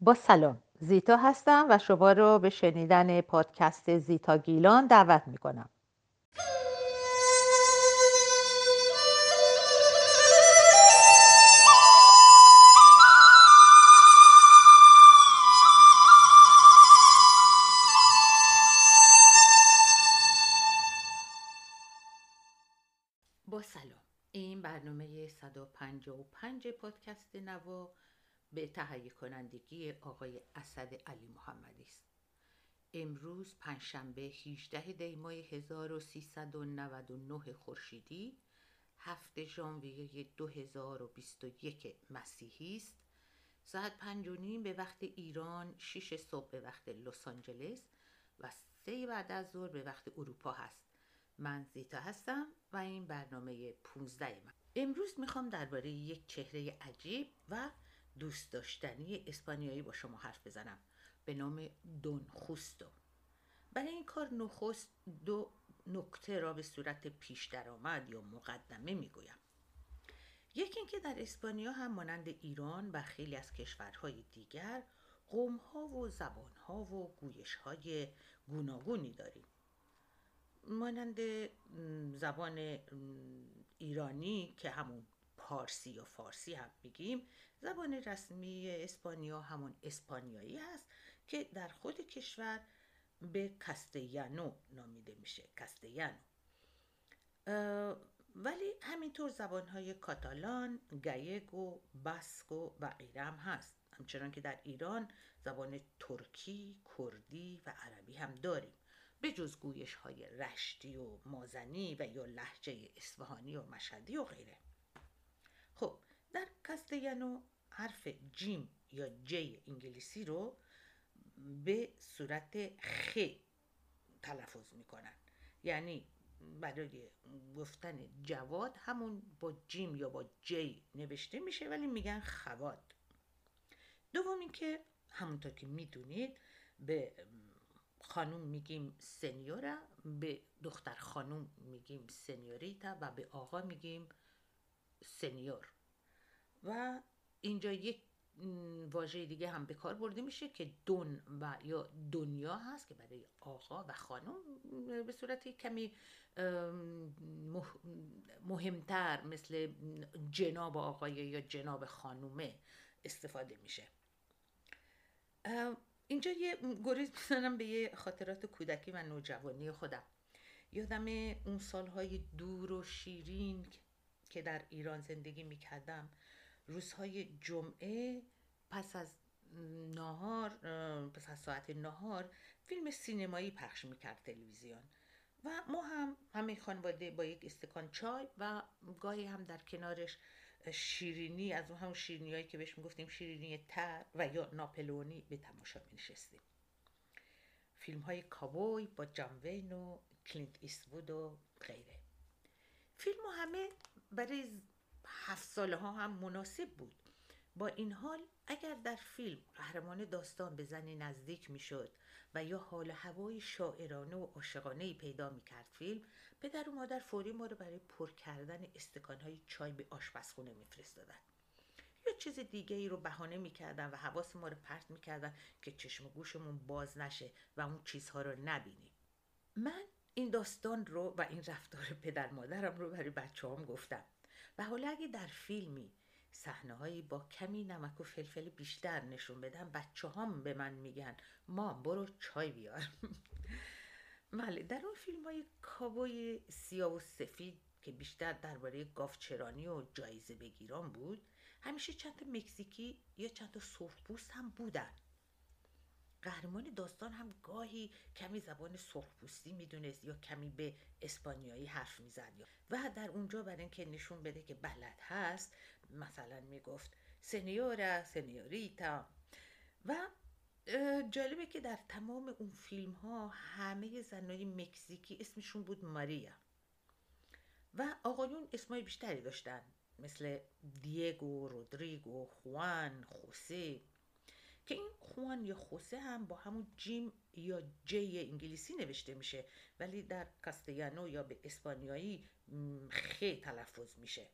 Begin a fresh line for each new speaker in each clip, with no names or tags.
با سلام. زیتا هستم و شما رو به شنیدن پادکست زیتا گیلان دعوت می کنم با سلام. این برنامه 155 پادکست نوا به تهیه کنندگی آقای اسد علی محمدی است. امروز پنجشنبه 18 دی ماه 1399 خورشیدی هفته ژانویه 2021 مسیحی است. ساعت پنج و نیم به وقت ایران 6 صبح به وقت لس آنجلس و سه بعد از ظهر به وقت اروپا هست. من زیتا هستم و این برنامه 15 من. امروز می‌خوام درباره یک چهره عجیب و دوست داشتنی اسپانیایی با شما حرف بزنم. به نام دون خوستو برای این کار نخست دو نکته را به صورت پیش درآمد یا مقدمه می‌گویم. یکی اینکه در اسپانیا هم مانند ایران و خیلی از کشورهای دیگر قومها و زبانها و گویشهای گوناگونی داریم. مانند زبان ایرانی که همون پارسی یا فارسی هم میگیم. زبان رسمی اسپانیا همون اسپانیایی هست که در خود کشور به کستیانو نامیده میشه کستیانو ولی همینطور زبانهای کاتالان، گایگو، باسکو و غیره هم هست. همچنان که در ایران زبان ترکی، کردی و عربی هم داریم. به جز گویش های رشتی و مازنی و یا لحجه اصفهانی و مشهدی و غیره. خب در کستیانو حرف جیم یا جی انگلیسی رو به صورت خ تلفظ می‌کنن. یعنی برای گفتن جواد همون با جیم یا با جی نوشته میشه ولی میگن خواد. دوم اینکه همونطور که می‌دونید به خانوم میگیم سنیورا به دختر خانوم میگیم سنیوریتا و به آقا میگیم سنیور. و اینجا یک واژه دیگه هم به کار برده میشه که دون و یا دنیا هست که برای آقا و خانم به صورت کمی مهمتر مثل جناب آقای یا جناب خانومه استفاده میشه. اینجا یه گریز می‌زنم به یه خاطرات کودکی و نوجوانی خودم. یادم اون سالهای دور و شیرین که در ایران زندگی می‌کردم روزهای جمعه پس از نهار پس از ساعت نهار فیلم سینمایی پخش می‌کرد تلویزیون. و ما هم همه خانواده با یک استکان چای و گاهی هم در کنارش شیرینی از اون همون شیرینی هایی که بهش می‌گفتیم شیرینی تر و یا ناپلونی به تماشا می نشستیم فیلم های کابوی با جان و کلینت ایستوود و غیره. فیلم همه برای هفت ساله ها هم مناسب بود. با این حال اگر در فیلم قهرمان داستان به زنی نزدیک می‌شد و یا حال هوای شاعرانه و عاشقانه پیدا می‌کرد فیلم پدر و مادر فوری ما رو برای پر کردن استکانهای چای به آشپزخونه میفرستادن. یا چیز دیگه ای رو بهانه می‌کردن و حواس ما رو پرت می‌کردن که چشم و گوشمون باز نشه و اون چیزها رو نبینیم. من این داستان رو و این رفتار پدر مادرم رو برای بچه هم گفتم. و حالا اگه در فیلمی صحنه هایی با کمی نمک و فلفل بیشتر نشون بدم بچه هم به من میگن ما برو چای بیار. بله در اون فیلم های کابوی سیاه و سفید که بیشتر درباره گافچرانی و جایزه بگیران بود همیشه چند مکزیکی یا چند تا سرخپوست هم بودن. قهرمان داستان هم گاهی کمی زبان سرخپوستی می‌دونست یا کمی به اسپانیایی حرف می‌زد و در اونجا برای اینکه نشون بده که بلد هست مثلا می‌گفت سنیورا سنیوریتا. و جالبه که در تمام اون فیلم ها همه زنای مکزیکی اسمشون بود ماریا. و آقایون اسمای بیشتری داشتن مثل دیگو، رودریگو، خوان، خوسه. که این خوان یا خوسه هم با همون جیم یا جی انگلیسی نوشته میشه ولی در کاستیانو یا به اسپانیایی خ تلفظ میشه.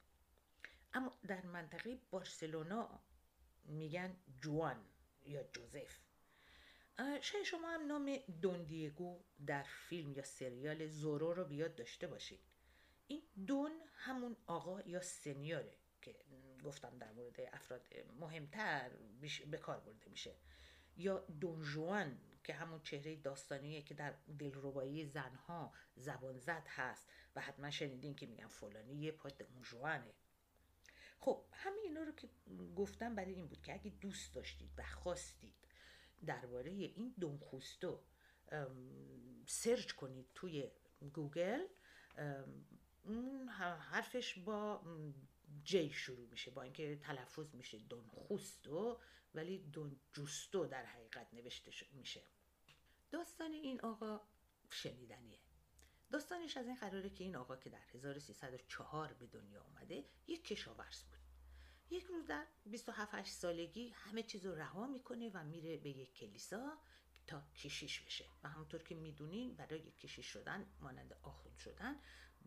اما در منطقه بارسلونا میگن جوان یا جوزف. شاید شما هم نام دون دیگو در فیلم یا سریال زورو رو بیاد داشته باشید. این دون همون آقا یا سنیوره که گفتم در مورد افراد مهمتر به کار برده میشه. یا دون که همون چهره داستانیه که در دلربایی زنها زبان زد هست و حتما شنیدین که میگن فلانی یه پا دون خب همه اینا رو که گفتم برای این بود که اگه دوست داشتید و خواستید درباره این دونخوستو سرچ کنید توی گوگل حرفش با جی شروع میشه با اینکه تلفظ میشه دون خوستو ولی دون جوستو در حقیقت نوشته میشه. داستان این آقا شنیدنیه. داستانش از این قراره که این آقا که در 1304 به دنیا آمده یک کشاورز بود. یک روز در 27 سالگی همه چیز رها می‌کنه و میره به یک کلیسا تا کشیش بشه. و همونطور که می‌دونین برای کشیش شدن مانند آخوند شدن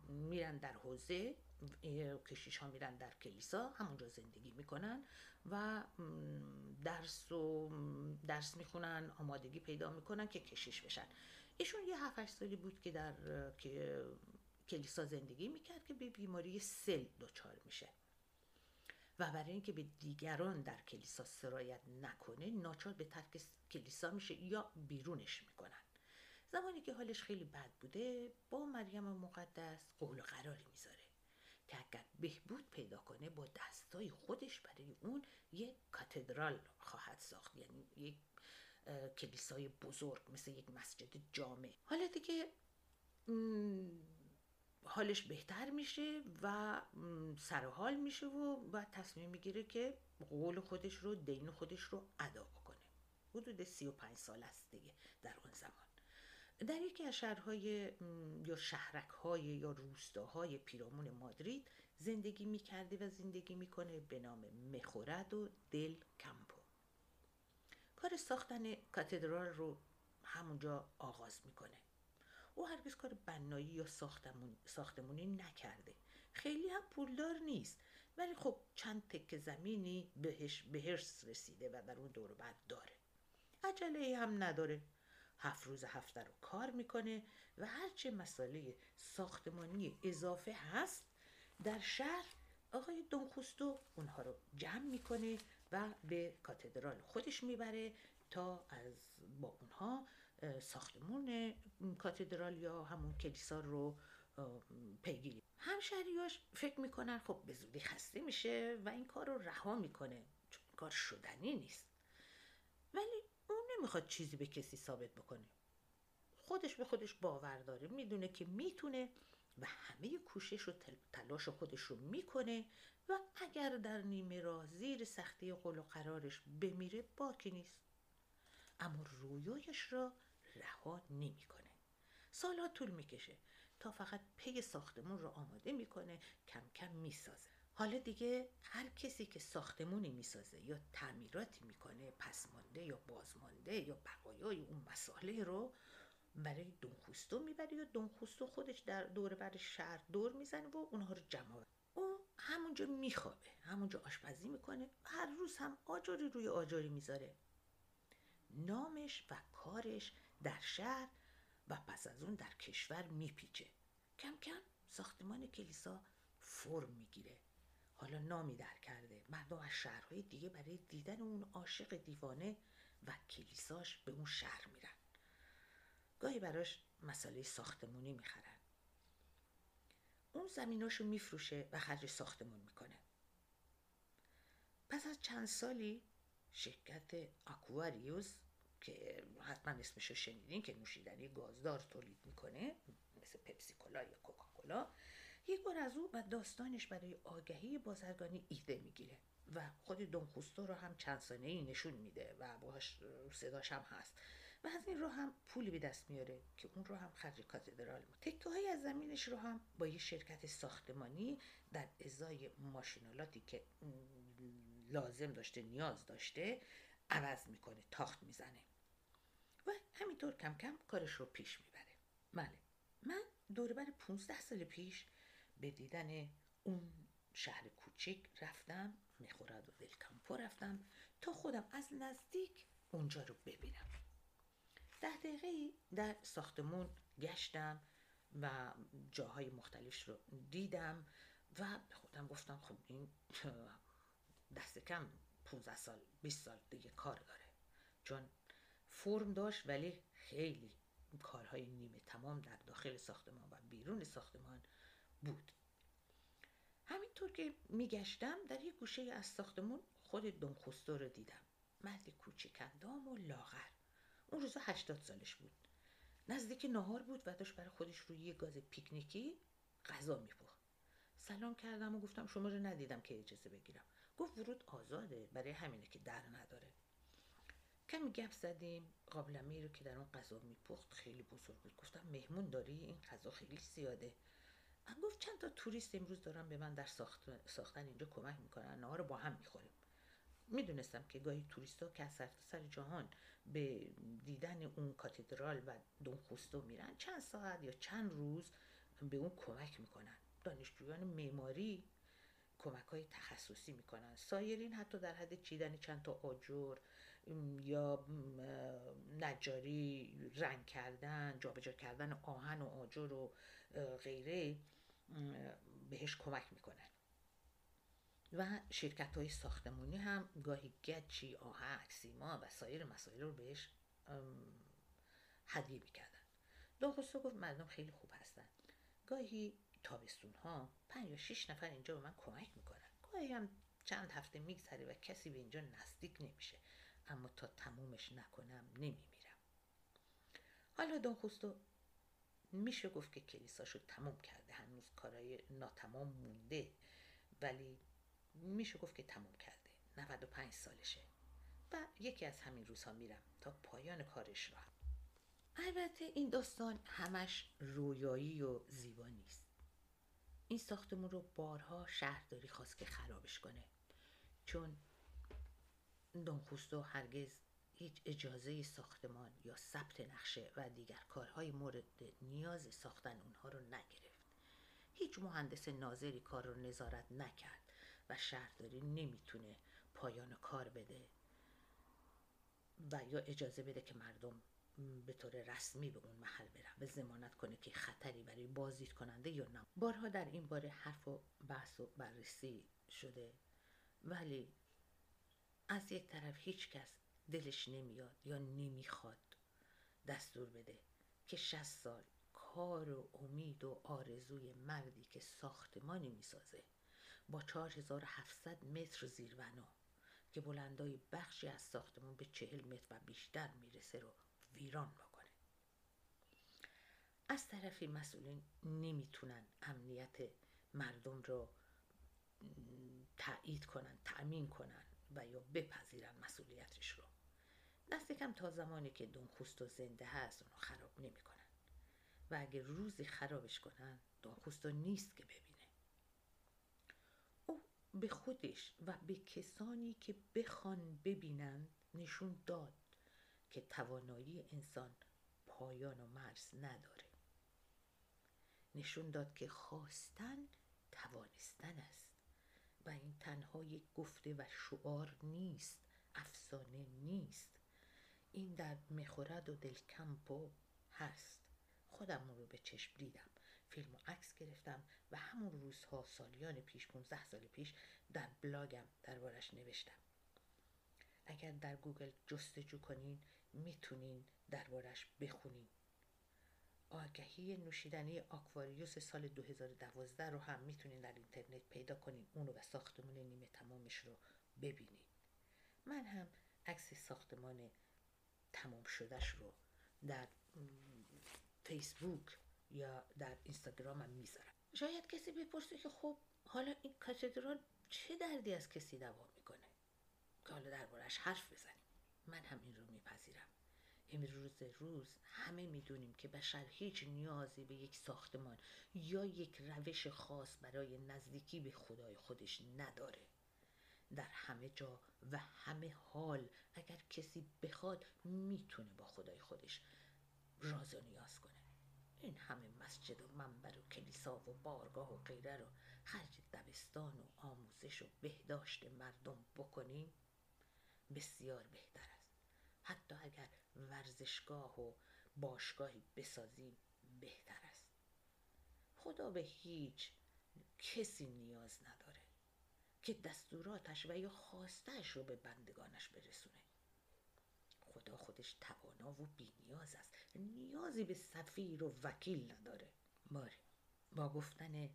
میرن در حوزه کشیش ها میرن در کلیسا همونجا زندگی می‌کنن و درس و درس می‌خونن آمادگی پیدا می‌کنن که کشیش بشن. ایشون یه هفت سالی بود که در کلیسا زندگی می‌کرد که به بیماری سل دچار میشه. و برای اینکه به دیگران در کلیسا سرایت نکنه ناچار به ترک کلیسا میشه یا بیرونش می‌کنن. زمانی که حالش خیلی بد بوده با مریم مقدس قول و قراری می‌ذاره. که اگر بهبود پیدا کنه با دستای خودش برای اون یک کاتدرال خواهد ساخت. یعنی یک کلیسای بزرگ مثل یک مسجد جامع. حالا دیگه حالش بهتر میشه و سرحال میشه و بعد تصمیم می‌گیره که قول خودش رو دین خودش رو ادا بکنه. حدود سی و پنج سال است دیگه در اون زمان. در یکی از شهرهای یا شهرک های یا روستاهای پیرامون مادرید زندگی می‌کرده و زندگی می‌کنه به نام مخورد و دل کمپو. کار ساختن کاتدرال رو همونجا آغاز می‌کنه. او هرگز کار بنایی یا ساختمون، ساختمونی نکرده. خیلی هم پولدار نیست. ولی خب چند تک زمینی بهش بهرس رسیده و در اون دور بعد داره. عجله هم نداره. هفت روز هفته رو کار می‌کنه و هرچه مسئله ساختمانی اضافه هست در شهر آقای دونخوستو اونها رو جمع می‌کنه و به کاتدرال خودش می‌بره تا از با اونها ساختمون کاتدرال یا همون کلیسا رو پیگیری. همشهریاش فکر می‌کنن خب به زودی خسته میشه و این کار رو رها می‌کنه چون کار شدنی نیست. ولی اون نمی‌خواد چیزی به کسی ثابت بکنه. خودش به خودش باور داره می‌دونه که می‌تونه و همه کوشش و تلاش خودش رو می‌کنه و اگر در نیمه راه زیر سختی قول و قرارش بمیره باکی نیست. اما رویایش را رها نمی‌کنه. سالها طول می‌کشه تا فقط پی ساختمون رو آماده می‌کنه کم کم می‌سازه. حالا دیگه هر کسی که ساختمونی می‌سازه یا تعمیراتی می‌کنه پسمانده یا بازمانده یا بقایای اون مساله رو برای دونخوستو می‌بره یا دونخوستو خودش در دور بر شهر دور می‌زنه و اونها رو جمع او همونجا میخوابه همونجا آشپزی می‌کنه هر روز هم آجاری روی آجاری می‌ذاره. نامش و کارش در شهر و پس از اون در کشور میپیچه. کم کم ساختمان کلیسا فرم می‌گیره. حالا نامی در کرده. مردم از شهرهای دیگه برای دیدن اون عاشق دیوانه و کلیساش به اون شهر میرن. گاهی براش مسئله ساختمونی می‌خرن. اون زمیناشو میفروشه و خرج ساختمون می‌کنه. پس از چند سالی شرکت آکواریوس که حتما اسمشو شنیدین که نوشیدنی گازدار تولید می‌کنه مثل پپسی کولا یا کوکاکولا یک بار از او و داستانش برای آگهی بازرگانی ایده می‌گیره و خود دونخوستو رو هم چند سانه ای نشون میده و باهاش صداش هم هست و از این رو هم پولی به دست میاره که اون رو هم خرج کاتدرال می‌کنه. تکه های از زمینش رو هم با یه شرکت ساختمانی در ازای ماشینالاتی که لازم داشته نیاز داشته عوض می‌کنه تاخت می‌زنه و همینطور کم کم کارش رو پیش می‌بره. بله من دوربر 15 سال پیش به دیدن اون شهر کوچیک رفتم می‌خورد و دلکمپو رفتم تا خودم از نزدیک اونجا رو ببینم. ده دقیقه در ساختمون گشتم و جاهای مختلفش رو دیدم و به خودم گفتم خب این دست کم 15 سال 20 سال دیگه کار داره. چون فرم داشت ولی خیلی کارهای نیمه تمام در داخل ساختمان و بیرون ساختمان بود. همینطور که میگشتم در یک گوشه از ساختمون خود دونخوستو رو دیدم. مرد کوچک اندام و لاغر. اون روزا هشتاد سالش بود. نزدیک نهار بود و داشت برای خودش روی یه گاز پیکنیکی غذا میپخت. سلام کردم و گفتم شما رو ندیدم که اجازه بگیرم. گفت ورود آزاده برای همینه که در نداره. کمی گپ زدیم. قابلمه رو که در اون غذا میپخت خیلی بزرگ بود. گفتم مهمون داری؟ این غذا خیلی زیاده. من گفت چند تا توریست امروز دارم به من در ساخت... ساختن اینجا کمک می‌کنن. نهار با هم می‌خوریم. می‌دونستم که گاهی توریستا که از سر جهان به دیدن اون کاتدرال و دونخوستو میرن چند ساعت یا چند روز به اون کمک می‌کنن. دانشجویان معماری کمک های تخصصی می‌کنن. سایرین حتی در حد چیدن چند تا آجر یا نجاری رنگ کردن جابجا کردن آهن و آجر و غیره بهش کمک می‌کنن و شرکت های ساختمونی هم گاهی گچی، آهک، سیما و سایر مسائل رو بهش هدیه می‌کردن. داخوستو گفت مردم خیلی خوب هستن. گاهی تابستون ها پنج یا شیش نفر اینجا به من کمک می‌کنن. گاهی هم چند هفته میگذره و کسی به اینجا نزدیک نمیشه. اما تا تمومش نکنم نمیمیرم. حالا دونخوستو میشه گفت که کلیساشو تموم کرده هنوز کارای ناتمام مونده ولی میشه گفت که تموم کرده 95 سالشه. و یکی از همین روزها میرم تا پایان کارش را البته این داستان همش رویایی و زیبا نیست. این ساختمون رو بارها شهرداری خواست که خرابش کنه. چون دونخوستو هرگز هیچ اجازه ساختمان یا ثبت نقشه و دیگر کارهای مورد نیاز ساختن اونها رو نگرفت. هیچ مهندس ناظری کار رو نظارت نکرد و شهرداری نمی‌تونه پایان کار بده و یا اجازه بده که مردم به طور رسمی به اون محل برن به زمانت کنه که خطری برای بازدید کننده یا نه. بارها در این باره حرف و بحث و بررسی شده. ولی از یک طرف هیچ کس دلش نمیاد یا نمی‌خواد دستور بده که 60 سال کار و امید و آرزوی مردی که ساختمانی می‌سازه با 4700 متر زیربنا که بلندای بخشی از ساختمان به چهل متر و بیشتر می‌رسه رو ویران بکنه. از طرفی مسئولین نمی‌تونن امنیت مردم رو تایید کنن تأمین کنن و یا بپذیرن مسئولیتش رو. دست کم تا زمانی که دونخوستو زنده هست اونو خراب نمی‌کنن. و اگه روزی خرابش کنن دونخوستو نیست که ببینه. او به خودش و به کسانی که بخوان ببینند نشون داد که توانایی انسان پایان و مرز نداره. نشون داد که خواستن توانستن است. و این تنها یک گفته و شعار نیست افسانه نیست. این در مخورد و هست. خودم رو به چشم دیدم. فیلم و عکس گرفتم و همون روزها سالیان پیش 15 سال پیش در بلاگم دربارش نوشتم. اگر در گوگل جستجو کنین می‌تونین دربارش بخونین. آگهی نوشیدنی آکواریوس سال 2012 رو هم می‌تونین در اینترنت پیدا کنین. اونو و ساختمان نیمه تمامش رو ببینین. من هم عکس ساختمان تمام شدهش رو در فیسبوک یا در اینستاگرامم می‌ذارم. شاید کسی بپرسه که خب حالا این کاتدرال چه دردی از کسی دوا می‌کنه؟ که حالا دربارش حرف بزنیم. من هم این رو میپذیرم. امروز روز همه می‌دونیم که بشر هیچ نیازی به یک ساختمان یا یک روش خاص برای نزدیکی به خدای خودش نداره. در همه جا و همه حال. اگر کسی بخواد می‌تونه با خدای خودش راز و نیاز کنه. این همه مسجد و منبر و کلیسا و بارگاه و غیره رو خرج دبستان و آموزش و بهداشت مردم بکنیم بسیار بهتر است. حتی اگر ورزشگاه و باشگاهی بسازیم بهتر است. خدا به هیچ کسی نیاز نداره. که دستوراتش و یا خواستش رو به بندگانش برسونه. خدا خودش توانا و بینیاز است. نیازی به سفیر و وکیل نداره. باری. با گفتن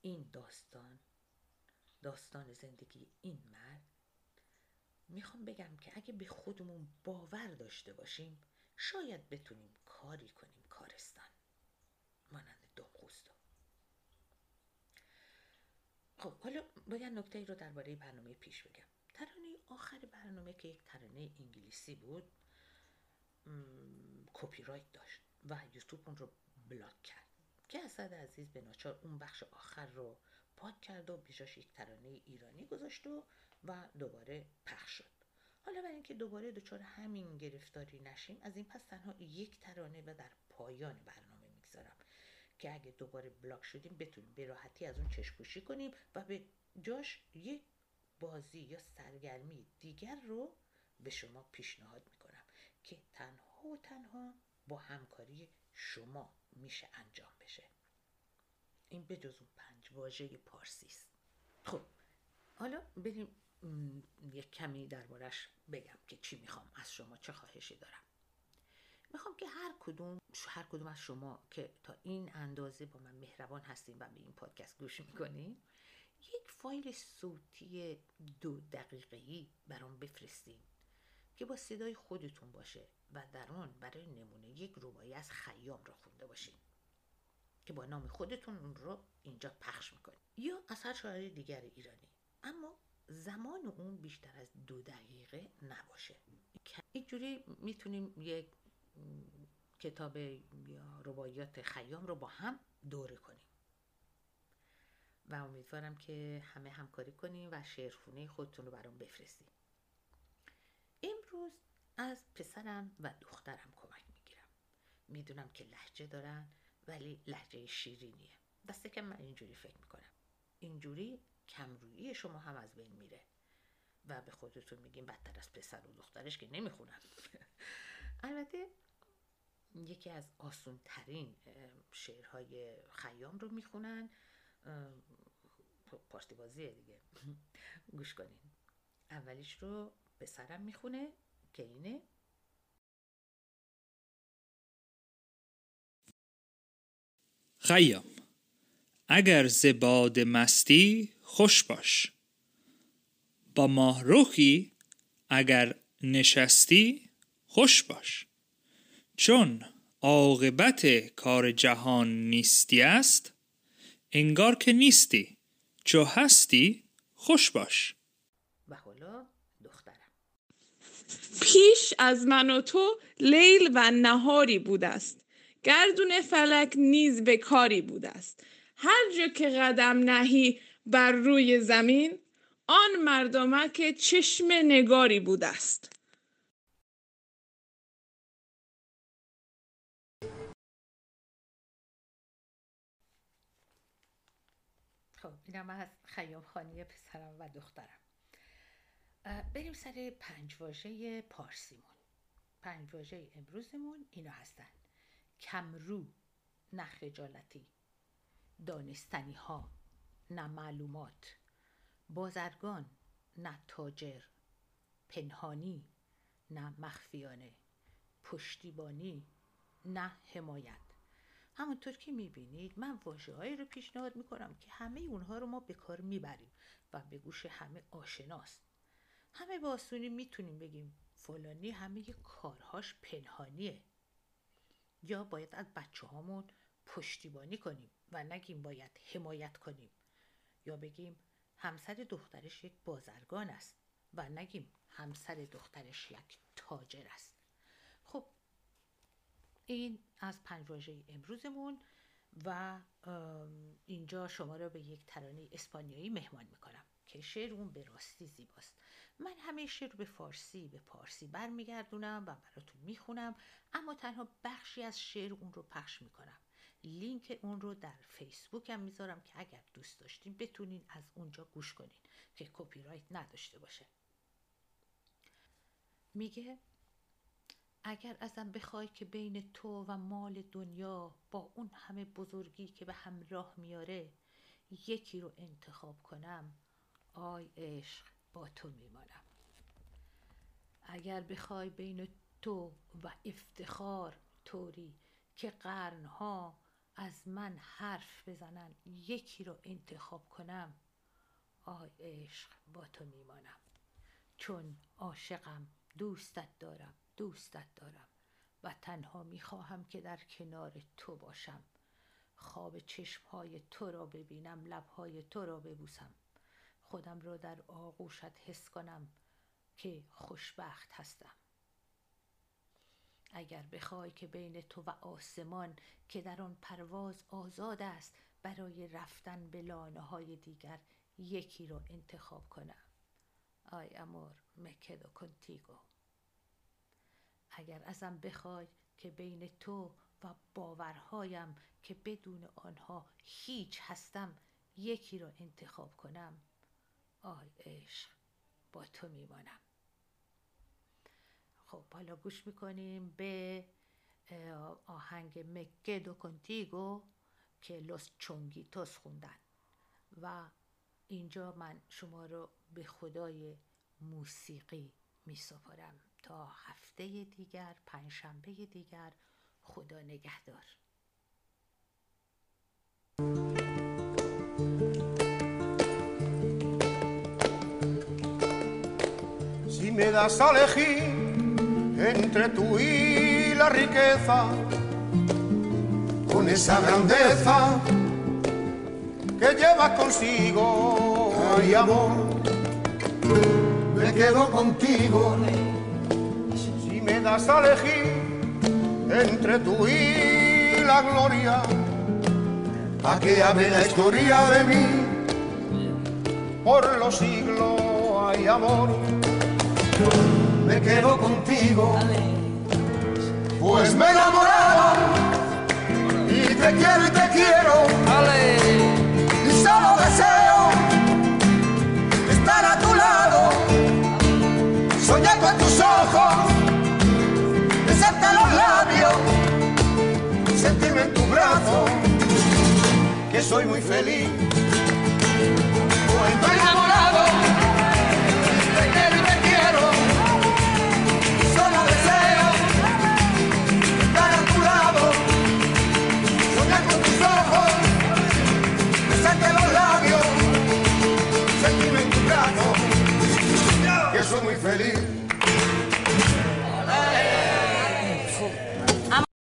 این داستان داستان زندگی این مرد می‌خوام بگم که اگه به خودمون باور داشته باشیم شاید بتونیم کاری کنیم کارستان مانند دمخوستا خب حالا باید نکته ای رو درباره برنامه پیش بگم. ترانه آخر برنامه که یک ترانه انگلیسی بود کپی رایت داشت و یوتیوب اون رو بلاک کرد. که اسد عزیز به ناچار اون بخش آخر رو پاک کرد و بیشاش یک ترانه ایرانی گذاشت و و دوباره پخش شد. حالا برای اینکه دوباره دچار همین گرفتاری نشیم از این پس تنها یک ترانه و در پایان برنامه که اگه دوباره بلاک شدیم بتونیم به راحتی از اون چشپوشی کنیم و به جاش یک بازی یا سرگرمی دیگر رو به شما پیشنهاد می‌کنم که تنها و تنها با همکاری شما میشه انجام بشه. این به جز اون پنج واژه پارسی است. خب حالا بریم یک کمی دربارش بگم که چی می‌خوام از شما چه خواهشی دارم. می‌خوام که هر کدوم هر کدوم از شما که تا این اندازه با من مهربان هستین و به این پادکست گوش می‌کنین یک فایل صوتی دو دقیقه‌ای برام بفرستین که با صدای خودتون باشه و در آن برای نمونه یک روایی از خیام را خونده باشین که با نام خودتون اون رو اینجا پخش می‌کنید یا از هر شاعر دیگر ایرانی. اما زمان اون بیشتر از دو دقیقه نباشه. اینجوری می‌تونیم یک کتاب یا روایات خیام رو با هم دوره کنیم. و امیدوارم که همه همکاری کنیم و شعرخونه خودتون رو برام بفرستیم امروز از پسرم و دخترم کمک می‌گیرم. می‌دونم که لحجه دارن ولی لحجه شیرینیه. دسته که من اینجوری فکر می‌کنم. اینجوری کمرویی شما هم از بین میره. و به خودتون میگیم بدتر از پسر و دخترش که نمی‌خونن. البته یکی از آسون ترین شعرهای خیام رو می‌خونن. پارتی بازیه دیگه. گوش کنین. اولیش رو پسرم می‌خونه که اینه.
خیام اگر زباد مستی خوش باش. با ماهروخی اگر نشستی خوش باش. چون عاقبت کار جهان نیستی است انگار که نیستی چو هستی خوش باش.
و حالا دخترم.
پیش از من و تو لیل و نهاری بود است. گردون فلک نیز به کاری بوده است. هر جا که قدم نهی بر روی زمین آن مردمک چشم نگاری بوده است.
اینم از خیام خانی پسرم و دخترم. بریم سر پنج واژه پارسیمون. پنج واژه امروزمون اینا هستن. کمرو نه خجالتی. دانستنی ها نه معلومات. بازرگان نه تاجر. پنهانی نه مخفیانه. پشتیبانی نه حمایت. همونطور که می‌بینید من واژه رو پیشنهاد می‌کنم که همه اونها رو ما به کار می‌بریم و به گوش همه آشناست. همه با آسونی می‌تونیم بگیم فلانی همه کارهاش پنهانیه. یا باید از بچه هامون پشتیبانی کنیم و نگیم باید حمایت کنیم. یا بگیم همسر دخترش یک بازرگان است و نگیم همسر دخترش یک تاجر است. خب این از پنج واژه امروزمون و اینجا شما را به یک ترانه اسپانیایی مهمان می‌کنم که شعر اون به راستی زیباست. من همه شعر رو به فارسی به پارسی برمیگردونم و براتون می‌خونم اما تنها بخشی از شعر اون رو پخش می‌کنم. لینک اون رو در فیسبوک هم می‌ذارم که اگر دوست داشتین بتونین از اونجا گوش کنین که کپی رایت نداشته باشه. میگه اگر ازم بخوای که بین تو و مال دنیا با اون همه بزرگی که به همراه میاره یکی رو انتخاب کنم آی عشق با تو میمانم. اگر بخوای بین تو و افتخار طوری که قرنها از من حرف بزنن یکی رو انتخاب کنم آی عشق با تو میمانم. چون عاشقم دوستت دارم. دوستت دارم و تنها می‌خواهم که در کنار تو باشم. خواب چشمهای تو را ببینم لبهای تو را ببوسم. خودم را در آغوشت حس کنم که خوشبخت هستم. اگر بخوای که بین تو و آسمان که در آن پرواز آزاد است برای رفتن به لانه های دیگر یکی رو انتخاب کنم. آی امور مکدو کنتیگو. اگر ازم بخوای که بین تو و باورهایم که بدون آنها هیچ هستم یکی را انتخاب کنم. آی عشق با تو میمانم. خب حالا گوش می‌کنیم به آهنگ مکه دو کنتیگو که لس چونگیتوس خوندن. و اینجا من شما رو به خدای موسیقی می سپارم تا هفته دیگر پنجشنبه دیگر خدا نگهدار
Si me das a elegir entre tú y la riqueza, con esa grandeza que llevas consigo, ay amor, me quedo contigo me das a elegir entre tú y la gloria, a que hable la historia de mí, por los siglos hay amor, me quedo contigo, pues me he enamorado y te quiero y te que soy muy feliz.